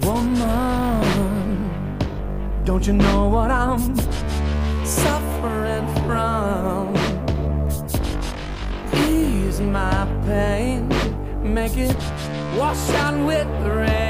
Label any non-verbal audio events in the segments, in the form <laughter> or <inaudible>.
Woman, don't you know what I'm suffering from? Ease my pain, make it wash out with the rain.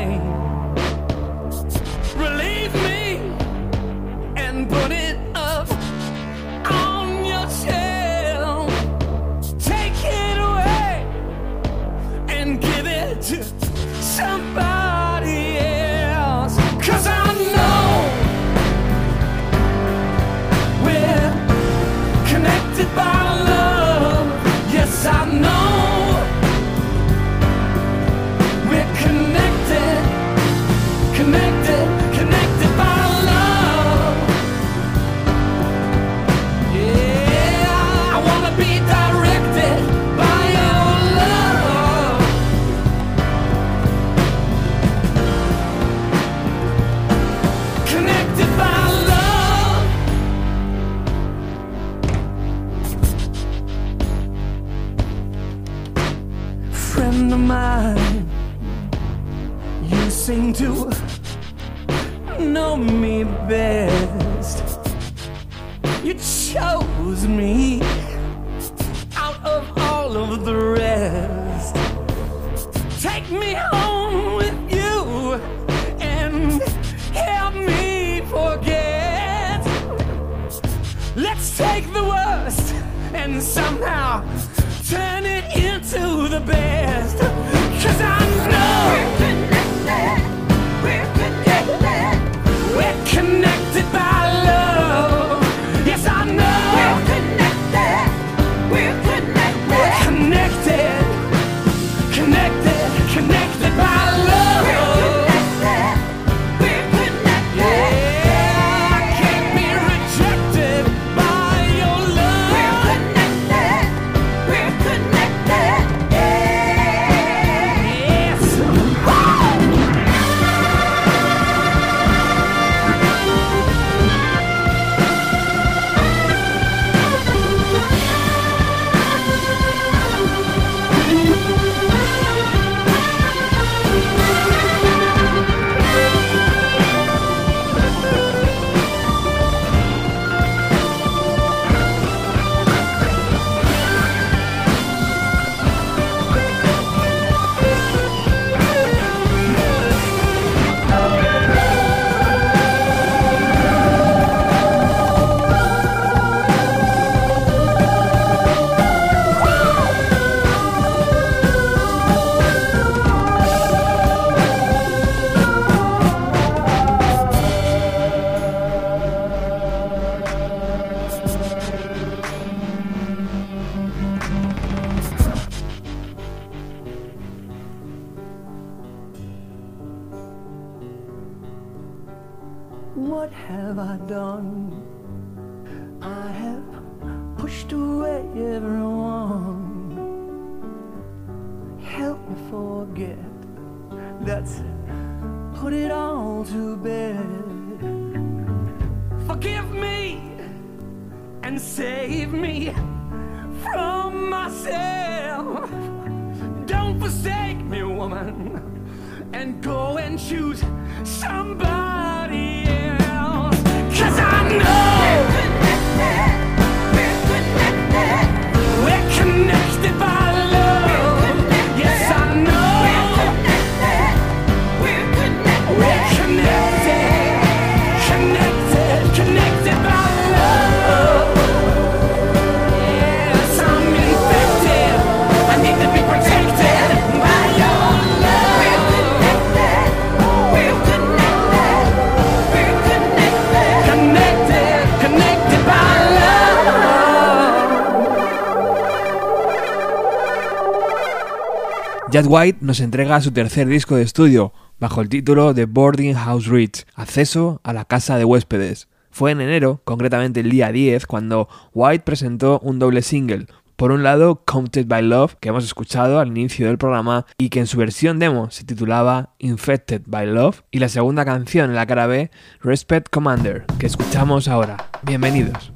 You chose me out of all of the rest. Take me home with you and help me forget. Let's take the worst and somehow turn it into the best. Jack White nos entrega su tercer disco de estudio, bajo el título de Boarding House Reach, acceso a la casa de huéspedes. Fue en enero, concretamente el día 10, cuando White presentó un doble single. Por un lado, Counted by Love, que hemos escuchado al inicio del programa y que en su versión demo se titulaba Infected by Love, y la segunda canción en la cara B, Respect Commander, que escuchamos ahora. Bienvenidos.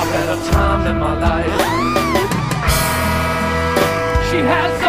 A better time in my life. She has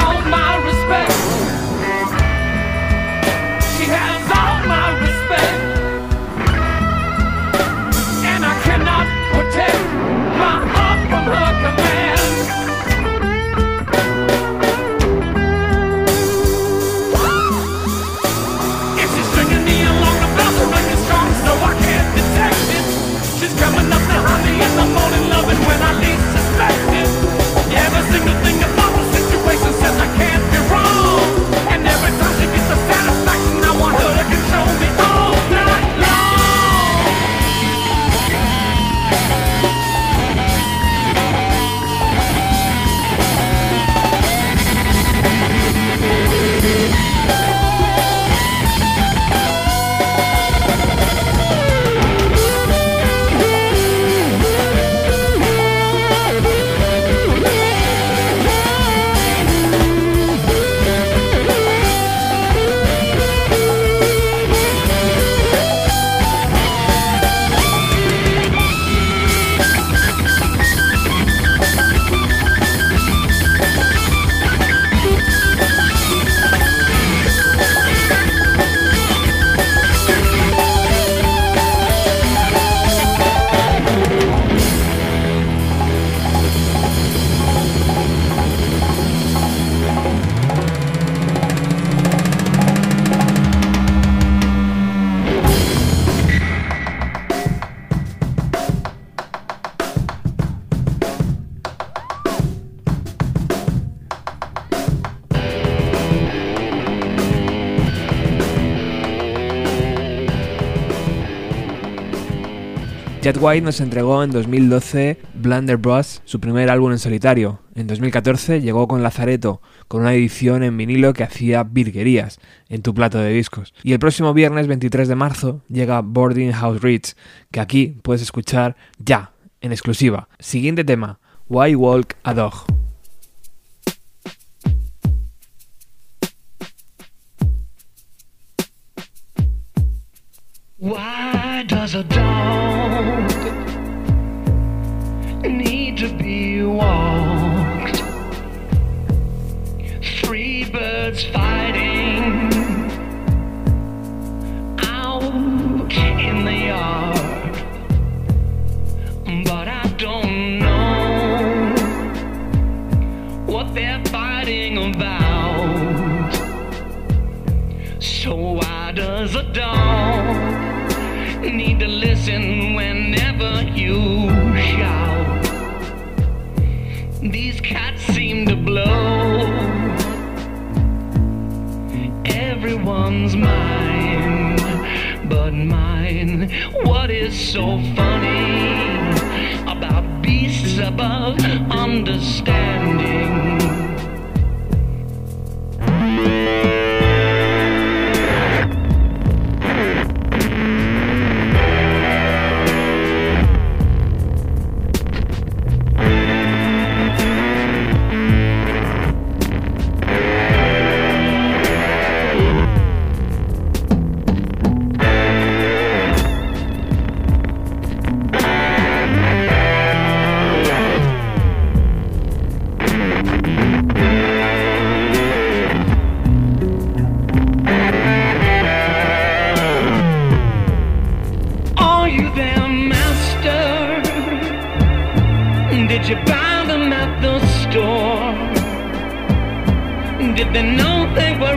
Jet White nos entregó en 2012 Blunderbuss, su primer álbum en solitario. En 2014 llegó con Lazareto, con una edición en vinilo que hacía virguerías en tu plato de discos. Y el próximo viernes 23 de marzo llega Boarding House Reach, que aquí puedes escuchar ya, en exclusiva. Siguiente tema, Why Walk a Dog. Why does a dog need to be walked? Three birds fighting out in the yard, but I don't know what they're fighting about. So why does a dog need to listen whenever you shout? These cats seem to blow everyone's mind, but mine. What is so funny about beasts above understanding?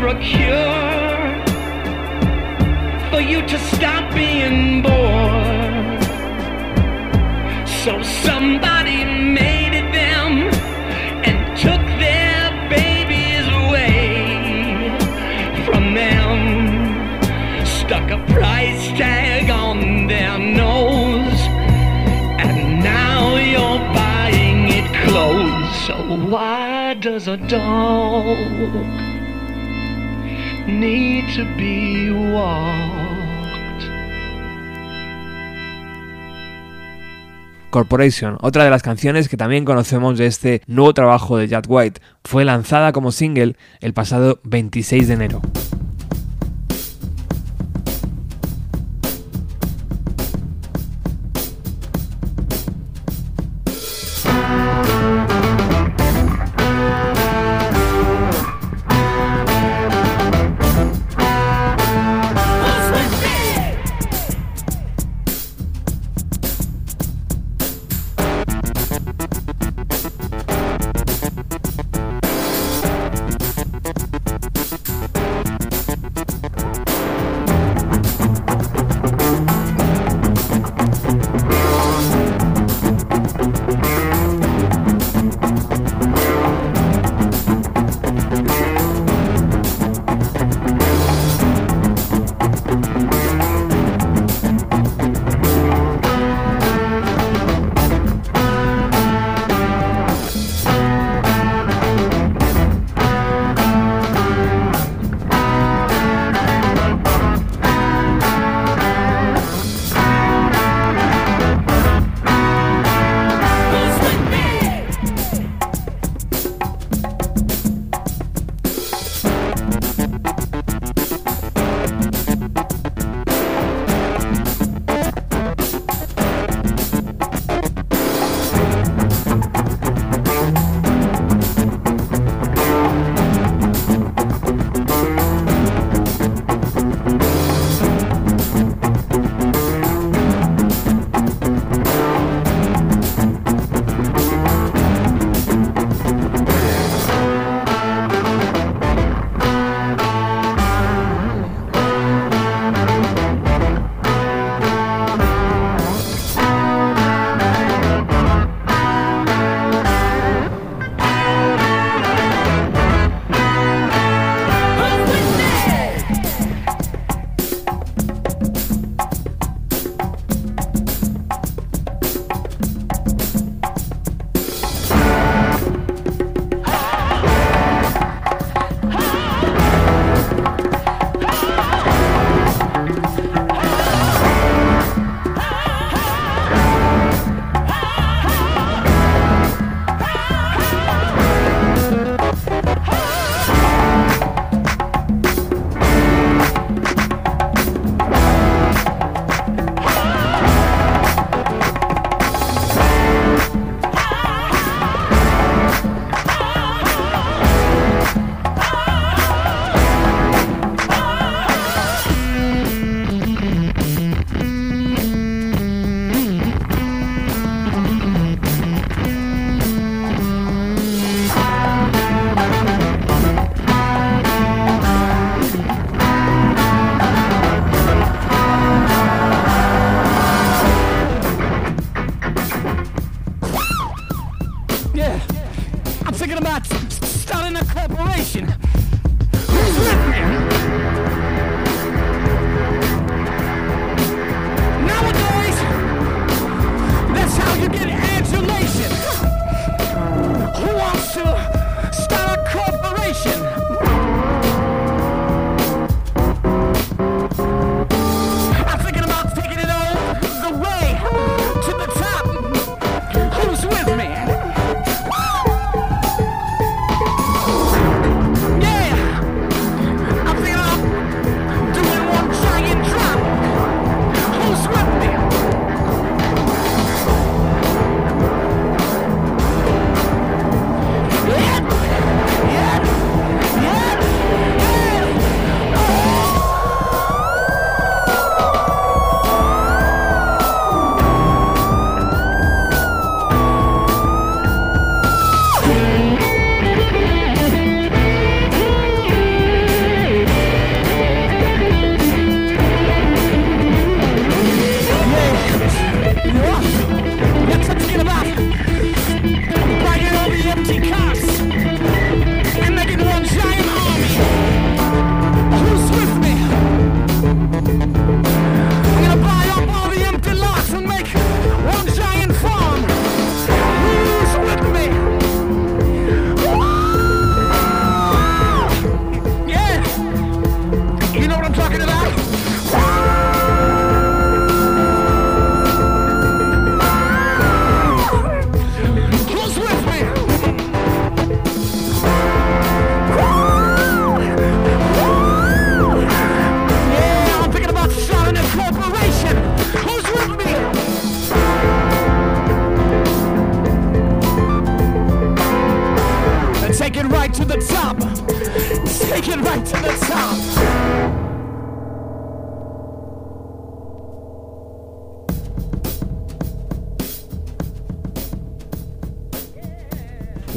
A cure for you to stop being bored? So somebody made it them and took their babies away from them stuck a price tag on their nose, and now you're buying it clothes. So why does a dog need to be walked? Corporation, otra de las canciones que también conocemos de este nuevo trabajo de Jack White, fue lanzada como single el pasado 26 de enero.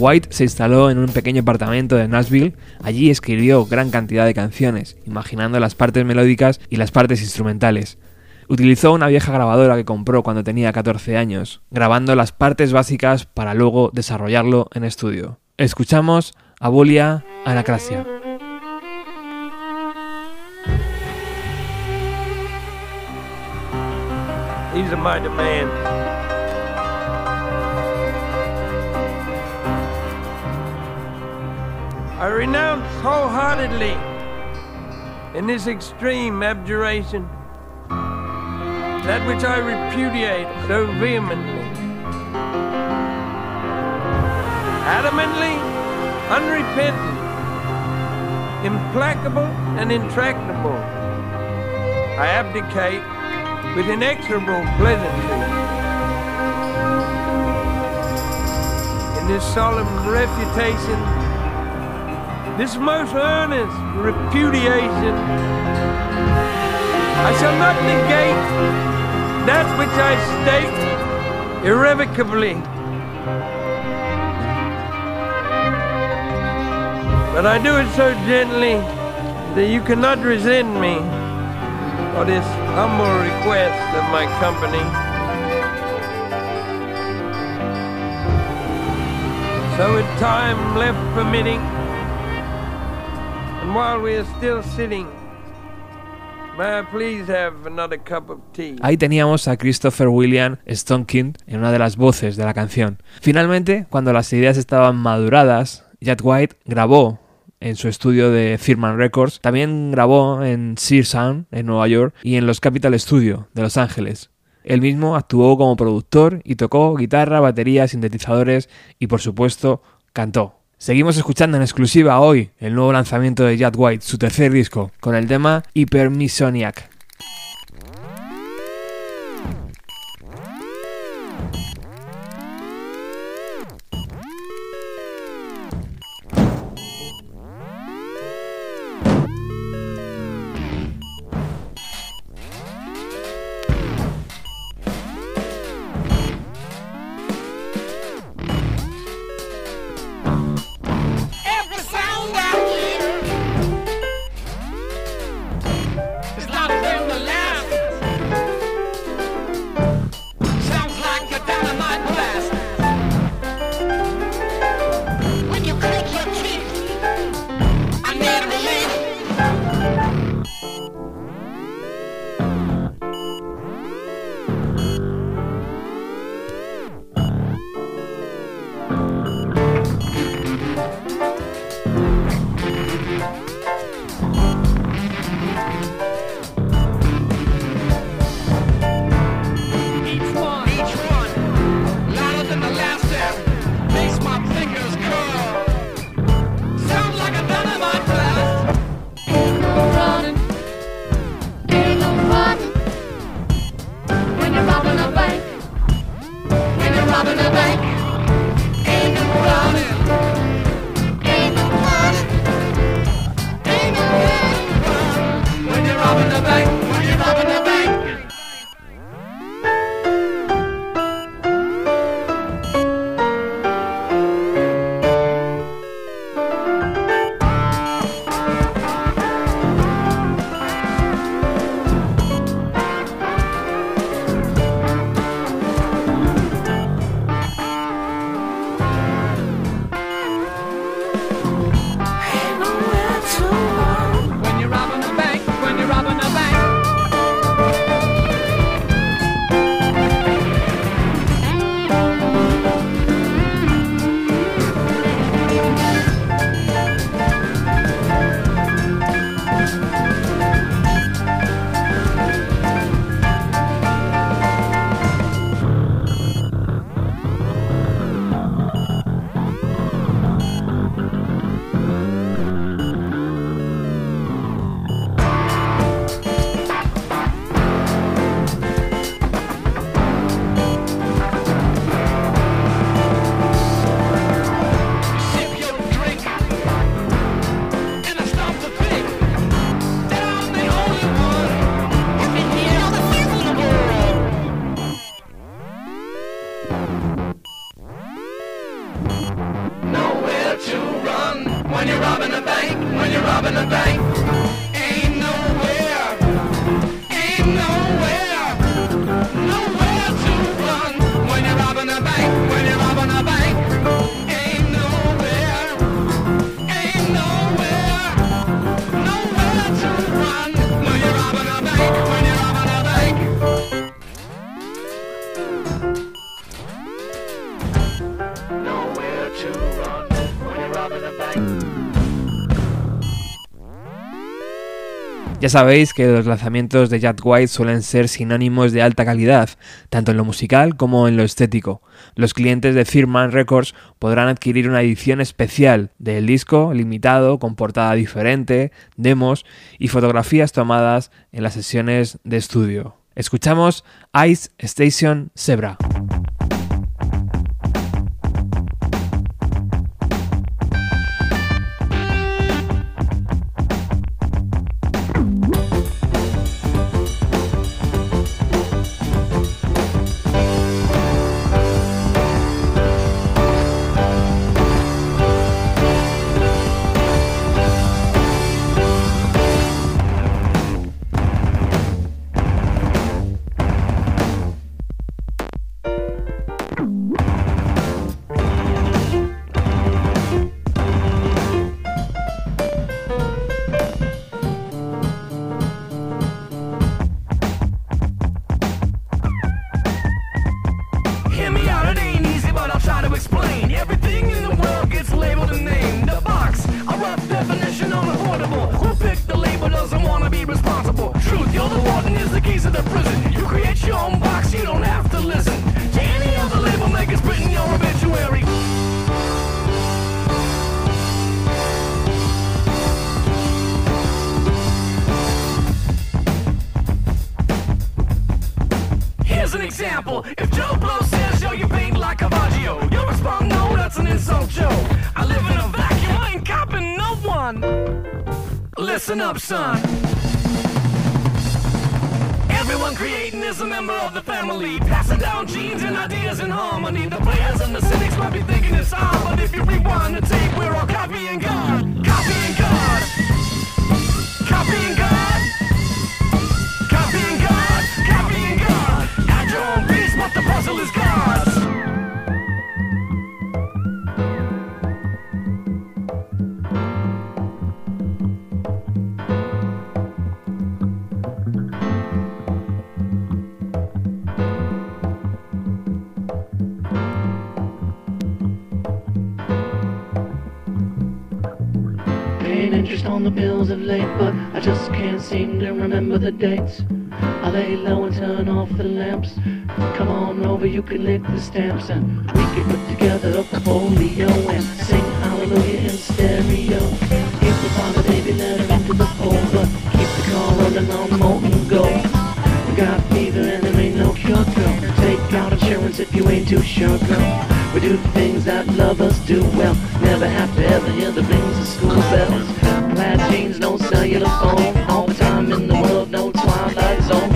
White se instaló en un pequeño apartamento de Nashville, allí escribió gran cantidad de canciones, imaginando las partes melódicas y las partes instrumentales. Utilizó una vieja grabadora que compró cuando tenía 14 años, grabando las partes básicas para luego desarrollarlo en estudio. Escuchamos Abulia Anacrasia. He's a mighty man. I renounce wholeheartedly in this extreme abjuration that which I repudiate so vehemently. Adamantly, unrepentant, implacable, and intractable, I abdicate with inexorable pleasantry. In this solemn refutation, this most earnest repudiation, I shall not negate that which I state irrevocably. But I do it so gently that you cannot resent me for this humble request of my company. So, with time left permitting, Ahí teníamos a Christopher William Stonekind en una de las voces de la canción. Finalmente, cuando las ideas estaban maduradas, Jack White grabó en su estudio de Firman Records, también grabó en Sear Sound en Nueva York y en los Capital Studio de Los Ángeles. Él mismo actuó como productor y tocó guitarra, batería, sintetizadores y por supuesto cantó. Seguimos escuchando en exclusiva hoy el nuevo lanzamiento de Jack White, su tercer disco, con el tema Hypermisoniac. Ya sabéis que los lanzamientos de Jack White suelen ser sinónimos de alta calidad, tanto en lo musical como en lo estético. Los clientes de Firman Records podrán adquirir una edición especial del disco, limitado, con portada diferente, demos y fotografías tomadas en las sesiones de estudio. Escuchamos Ice Station Zebra. One. Listen up, son. Everyone creating is a member of the family. Passing down genes and ideas in harmony. The players and the cynics might be thinking it's odd, but if you rewind the tape, we're all copying God. Copying God. Copying God. Copying God. Copying God. Add your own piece, but the puzzle is God's. Of late, but I just can't seem to remember the dates. I lay low and turn off the lamps. Come on over, you can lick the stamps, and we can put together a folio and sing hallelujah in stereo. We find a baby, let her into the fold, but keep the car running on molten gold. We got fever and there ain't no cure, girl. Take out insurance if you ain't too sure, girl. We do the things that lovers do well. Never have to ever hear the rings of school bells. Jeans, no cellular phone. All the time in the world, no twilight zone.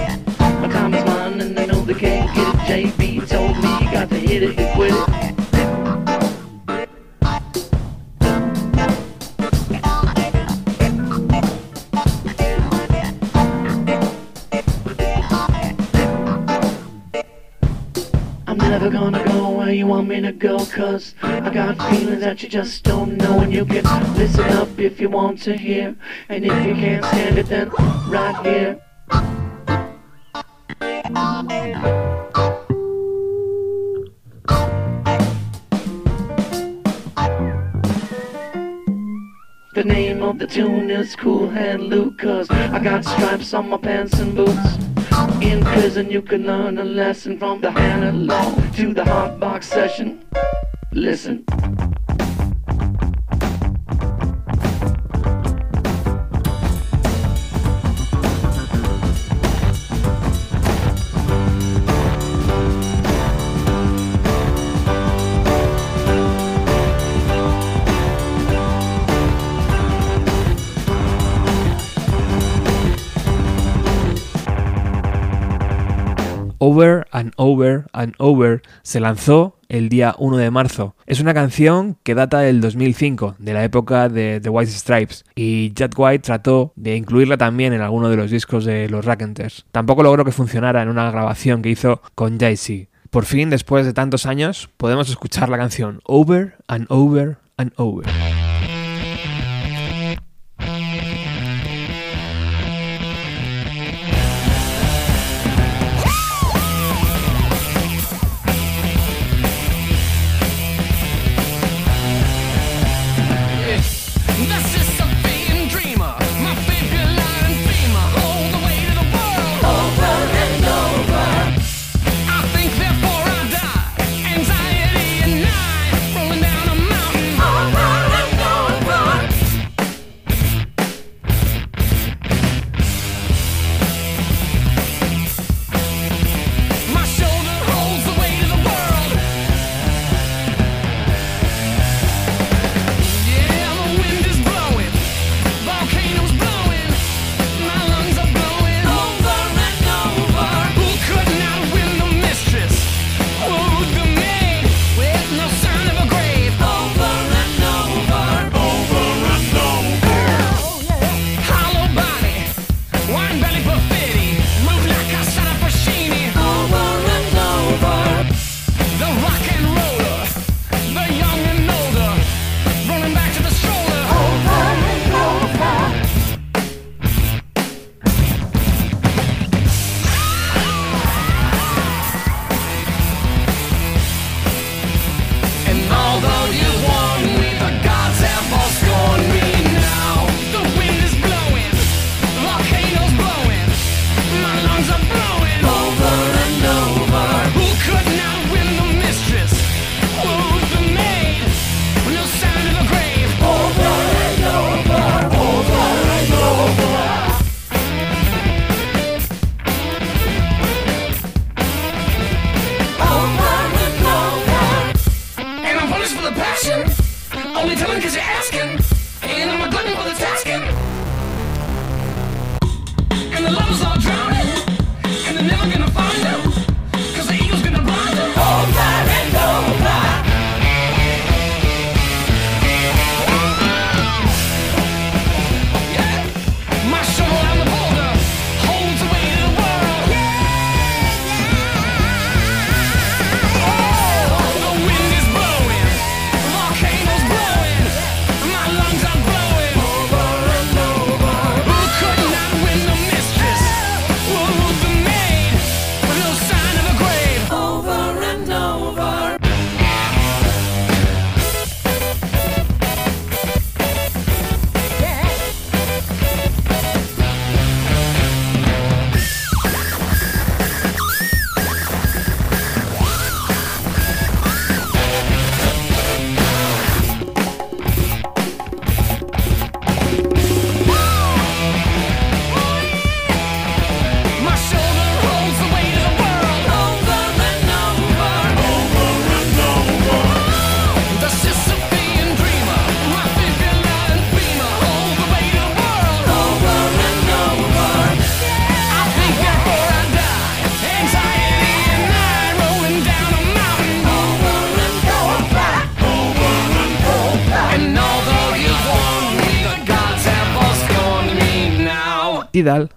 My time is mine and they know they can't get it. JB told me you got to hit it and quit it. I'm never gonna you want me to go Cause I got feelings that you just don't know And you can listen up if you want to hear. And if you can't stand it then right here. The name of the tune is Cool Hand Luke Cause I got stripes on my pants and boots In prison you can learn a lesson From the analog to the hot box session. Listen Over and Over and Over se lanzó el día 1 de marzo. Es una canción que data del 2005, de la época de The White Stripes, y Jack White trató de incluirla también en alguno de los discos de los Rackenters. Tampoco logró que funcionara en una grabación que hizo con Jay-Z. Por fin, después de tantos años, podemos escuchar la canción Over and Over and Over.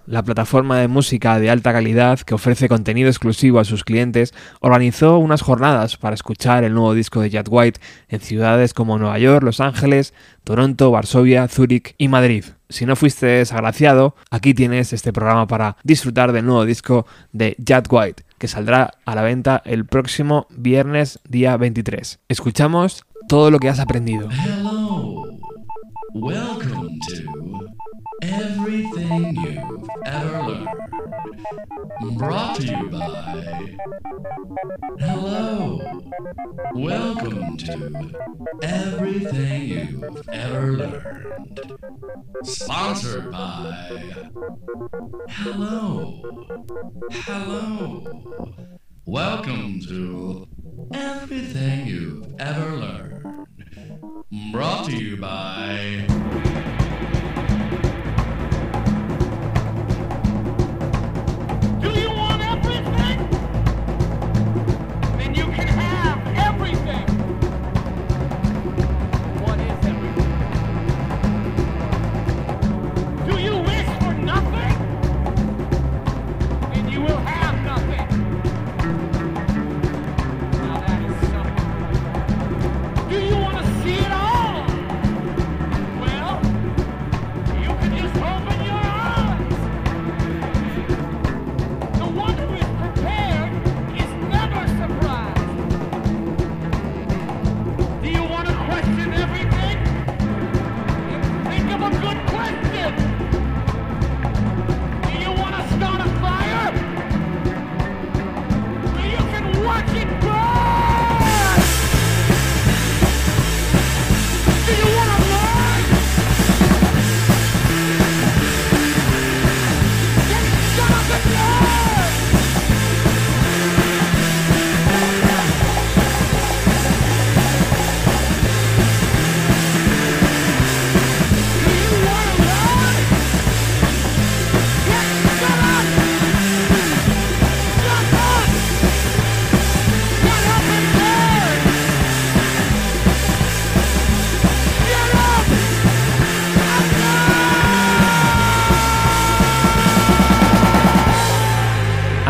La plataforma de música de alta calidad que ofrece contenido exclusivo a sus clientes, organizó unas jornadas para escuchar el nuevo disco de Jet White en ciudades como Nueva York, Los Ángeles, Toronto, Varsovia, Zúrich y Madrid. Si no fuiste desagraciado, aquí tienes este programa para disfrutar del nuevo disco de Jet White, que saldrá a la venta el próximo viernes día 23. Escuchamos todo lo que has aprendido. Everything you've ever learned. Brought to you by. Hello. Welcome to Everything You've Ever Learned. Sponsored by. Hello. Hello. Welcome to Everything You've Ever Learned. Brought to you by.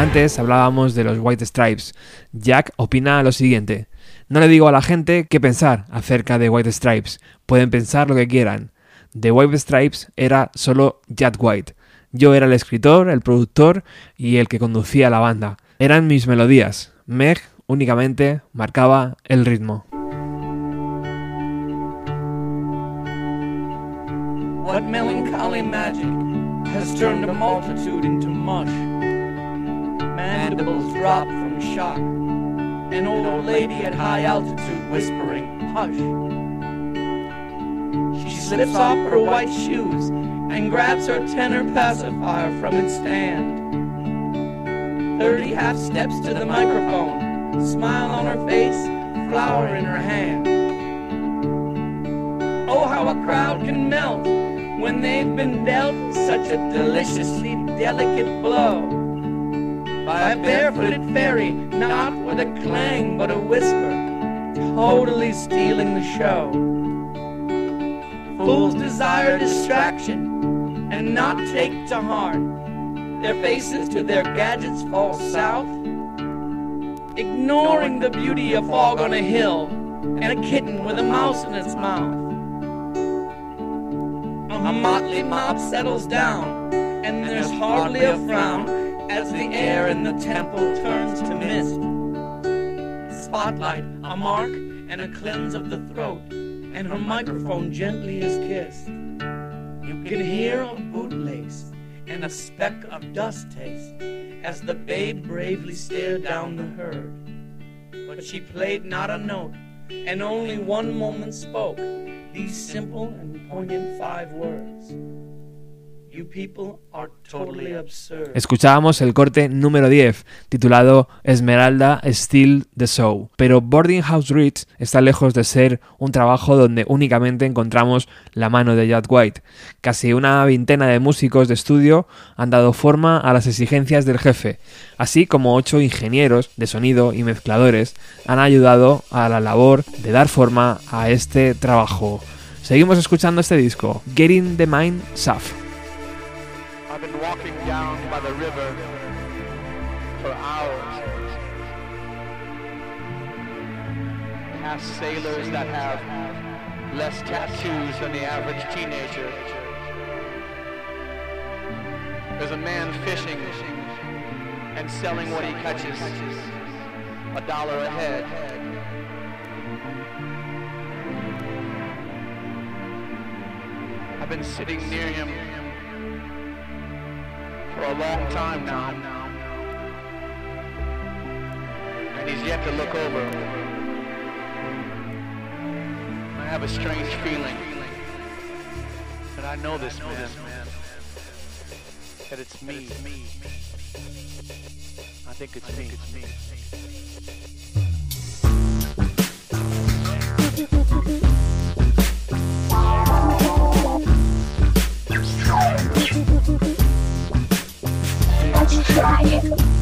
Antes hablábamos de los White Stripes. Jack opina lo siguiente. No le digo a la gente qué pensar acerca de White Stripes. Pueden pensar lo que quieran. The White Stripes era solo Jack White. Yo era el escritor, el productor y el que conducía la banda. Eran mis melodías. Meg únicamente marcaba el ritmo. A mush? Mandibles drop from shock. An old lady at high altitude whispering, hush. She slips off her white shoes and grabs her tenor pacifier from its stand. Thirty half steps to the microphone, smile on her face, flower in her hand. Oh, how a crowd can melt when they've been dealt such a deliciously delicate blow by a barefooted fairy, not with a clang but a whisper, totally stealing the show. Fools desire distraction and not take to heart. Their faces to their gadgets fall south, ignoring the beauty of fog on a hill and a kitten with a mouse in its mouth. A motley mob settles down, and there's hardly a frown as the air in the temple turns to mist. Spotlight, a mark, and a cleanse of the throat, and her microphone gently is kissed. You can hear a bootlace and a speck of dust taste as the babe bravely stared down the herd. But she played not a note, and only one moment spoke these simple and poignant five words. Escuchábamos el corte número 10, titulado Esmeralda Still the Show. Pero Boarding House Reach está lejos de ser un trabajo donde únicamente encontramos la mano de Jack White. Casi una veintena de músicos de estudio han dado forma a las exigencias del jefe, así como ocho ingenieros de sonido y mezcladores han ayudado a la labor de dar forma a este trabajo. Seguimos escuchando este disco, Getting the Mind Safe. I've been walking down by the river for hours. Past sailors that have less tattoos than the average teenager. There's a man fishing and selling what he catches, a dollar a head. I've been sitting near him for a long time now. And he's yet to look over. I have a strange feeling that I know this man. That it's me. I think it's me. It's <laughs> me. crying.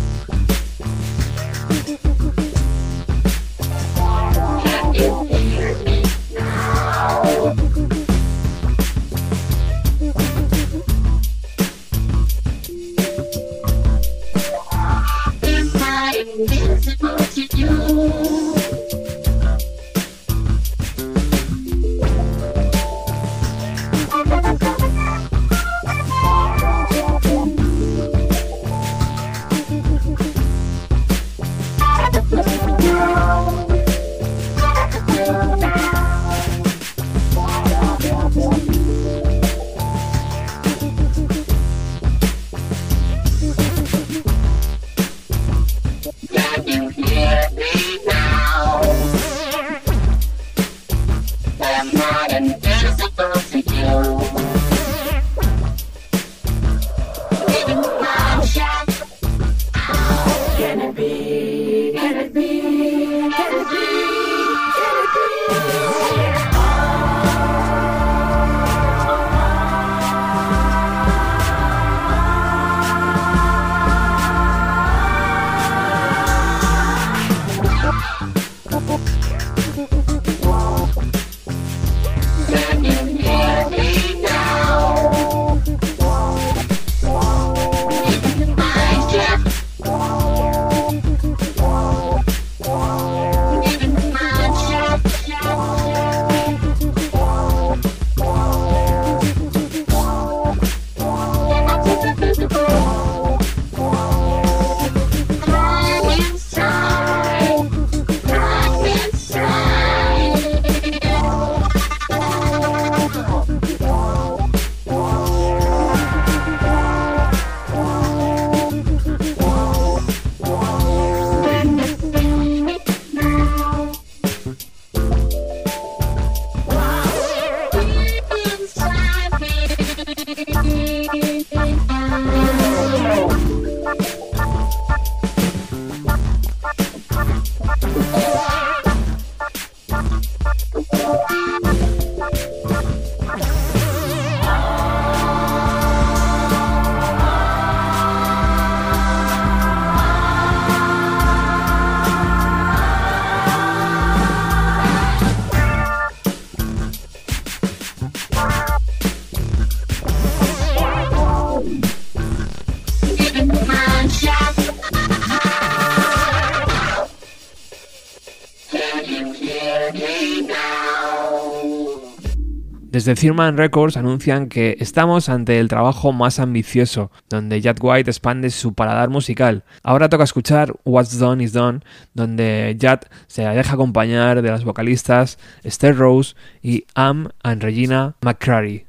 Desde Thurman Records anuncian que estamos ante el trabajo más ambicioso, donde Jack White expande su paladar musical. Ahora toca escuchar What's Done is Done, donde Jack se deja acompañar de las vocalistas Esther Rose y Am and Regina McCrary.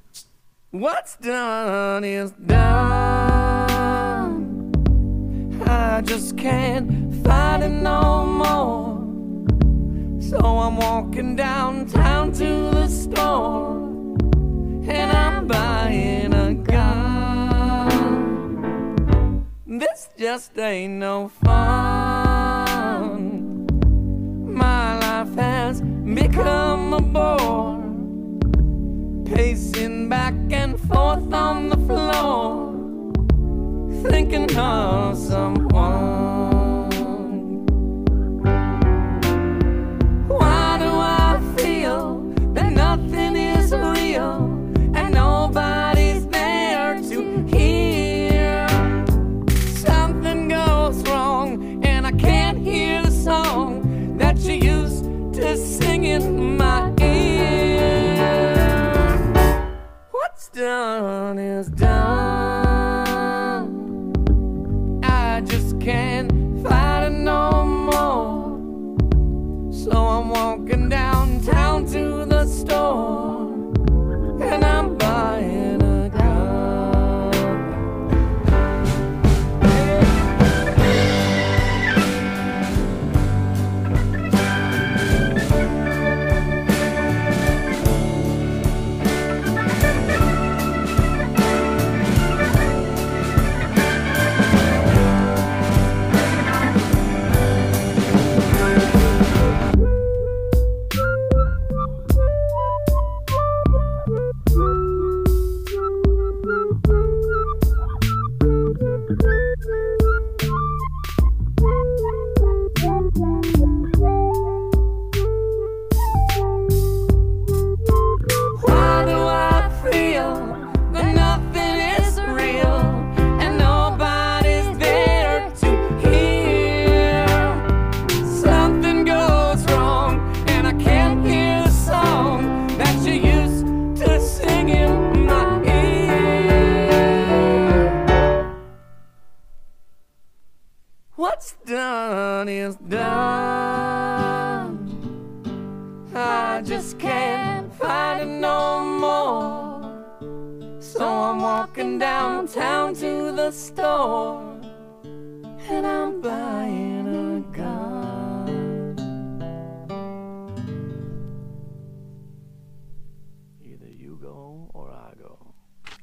And I'm buying a gun. This just ain't no fun. My life has become a bore pacing back and forth on the floor, thinking of someone.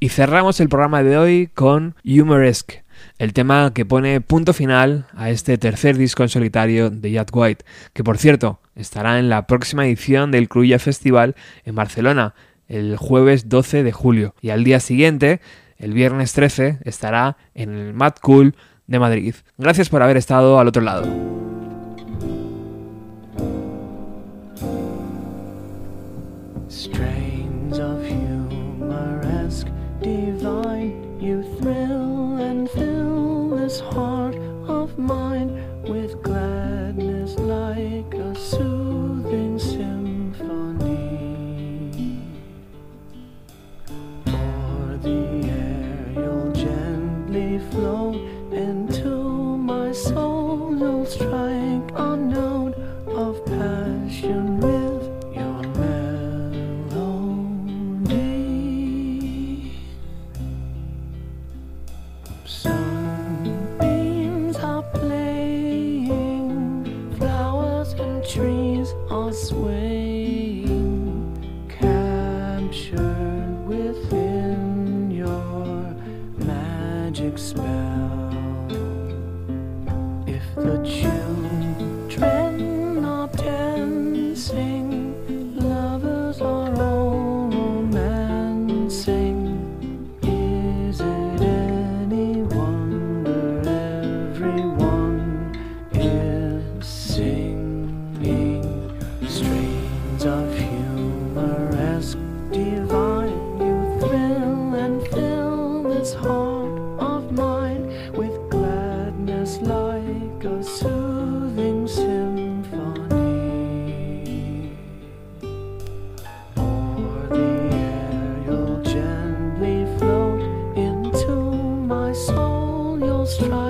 Y cerramos el programa de hoy con Humoresque, el tema que pone punto final a este tercer disco en solitario de Jack White, que por cierto estará en la próxima edición del Cruilla Festival en Barcelona, el jueves 12 de julio. Y al día siguiente, el viernes 13, estará en el Mad Cool de Madrid. Gracias por haber estado al otro lado. Heart strike